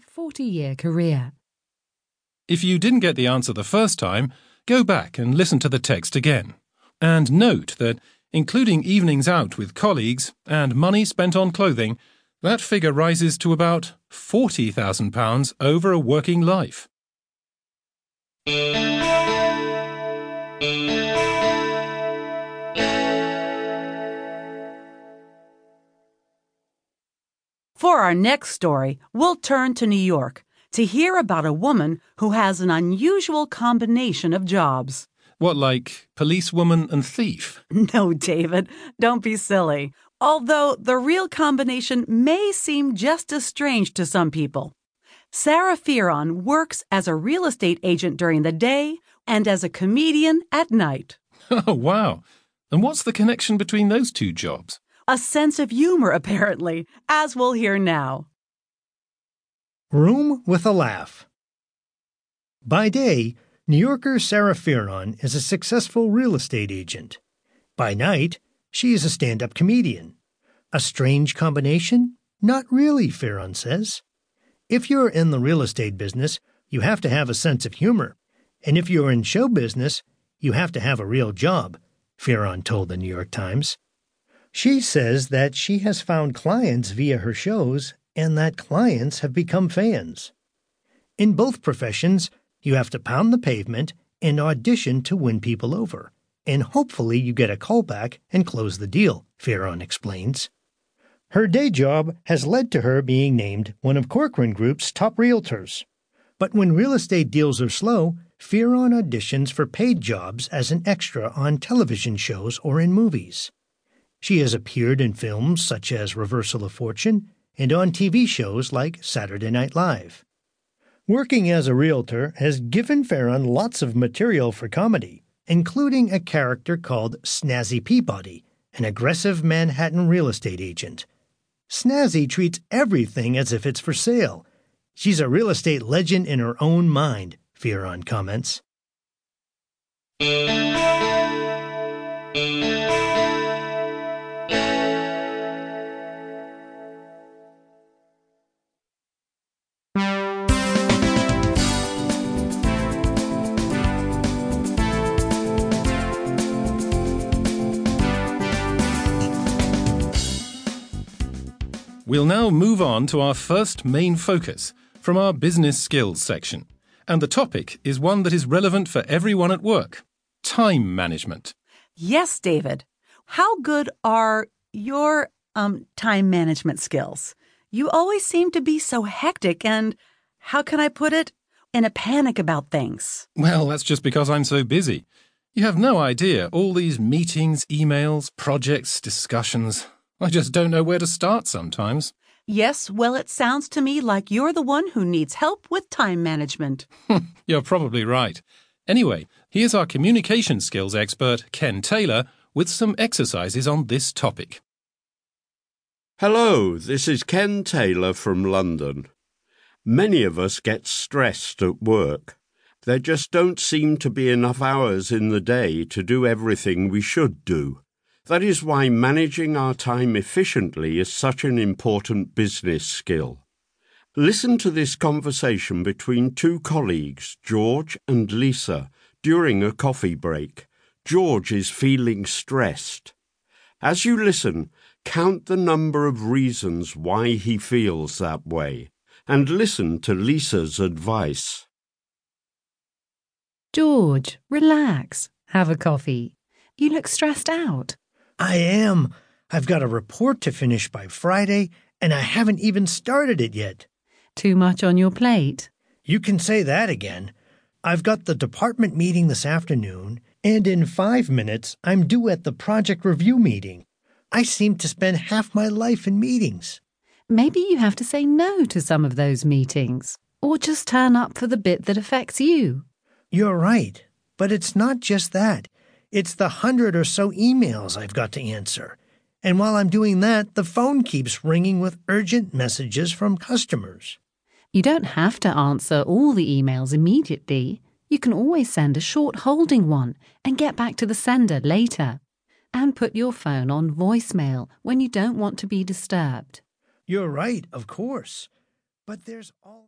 a 40 year career. If you didn't get the answer the first time, go back and listen to the text again. And note that, including evenings out with colleagues and money spent on clothing, that figure rises to about £40,000 over a working life. For our next story, we'll turn to New York to hear about a woman who has an unusual combination of jobs. What, like policewoman and thief? No, David, don't be silly. Although the real combination may seem just as strange to some people. Sarah Fearon works as a real estate agent during the day and as a comedian at night. Oh, wow. And what's the connection between those two jobs? A sense of humor, apparently, as we'll hear now. Room with a Laugh. By day, New Yorker Sarah Fearon is a successful real estate agent. By night, she is a stand up comedian. A strange combination? Not really, Fearon says. If you're in the real estate business, you have to have a sense of humor. And if you're in show business, you have to have a real job, Fearon told the New York Times. She says that she has found clients via her shows and that clients have become fans. In both professions, you have to pound the pavement and audition to win people over, and hopefully you get a callback and close the deal, Fearon explains. Her day job has led to her being named one of Corcoran Group's top realtors. But when real estate deals are slow, Fearon auditions for paid jobs as an extra on television shows or in movies. She has appeared in films such as Reversal of Fortune and on TV shows like Saturday Night Live. Working as a realtor has given Fearon lots of material for comedy, including a character called Snazzy Peabody, an aggressive Manhattan real estate agent. Snazzy treats everything as if it's for sale. She's a real estate legend in her own mind, Fearon comments. We'll now move on to our first main focus from our business skills section. And the topic is one that is relevant for everyone at work time management. Yes, David. How good are your um, time management skills? You always seem to be so hectic and, how can I put it, in a panic about things. Well, that's just because I'm so busy. You have no idea all these meetings, emails, projects, discussions. I just don't know where to start sometimes. Yes, well, it sounds to me like you're the one who needs help with time management. You're probably right. Anyway, here's our communication skills expert, Ken Taylor, with some exercises on this topic. Hello, this is Ken Taylor from London. Many of us get stressed at work. There just don't seem to be enough hours in the day to do everything we should do. That is why managing our time efficiently is such an important business skill. Listen to this conversation between two colleagues, George and Lisa, during a coffee break. George is feeling stressed. As you listen, count the number of reasons why he feels that way, and listen to Lisa's advice. George, relax. Have a coffee. You look stressed out. I am. I've got a report to finish by Friday, and I haven't even started it yet. Too much on your plate. You can say that again. I've got the department meeting this afternoon, and in five minutes, I'm due at the project review meeting. I seem to spend half my life in meetings. Maybe you have to say no to some of those meetings, or just turn up for the bit that affects you. You're right, but it's not just that. It's the hundred or so emails I've got to answer. And while I'm doing that, the phone keeps ringing with urgent messages from customers. You don't have to answer all the emails immediately. You can always send a short holding one and get back to the sender later. And put your phone on voicemail when you don't want to be disturbed. You're right, of course. But there's all.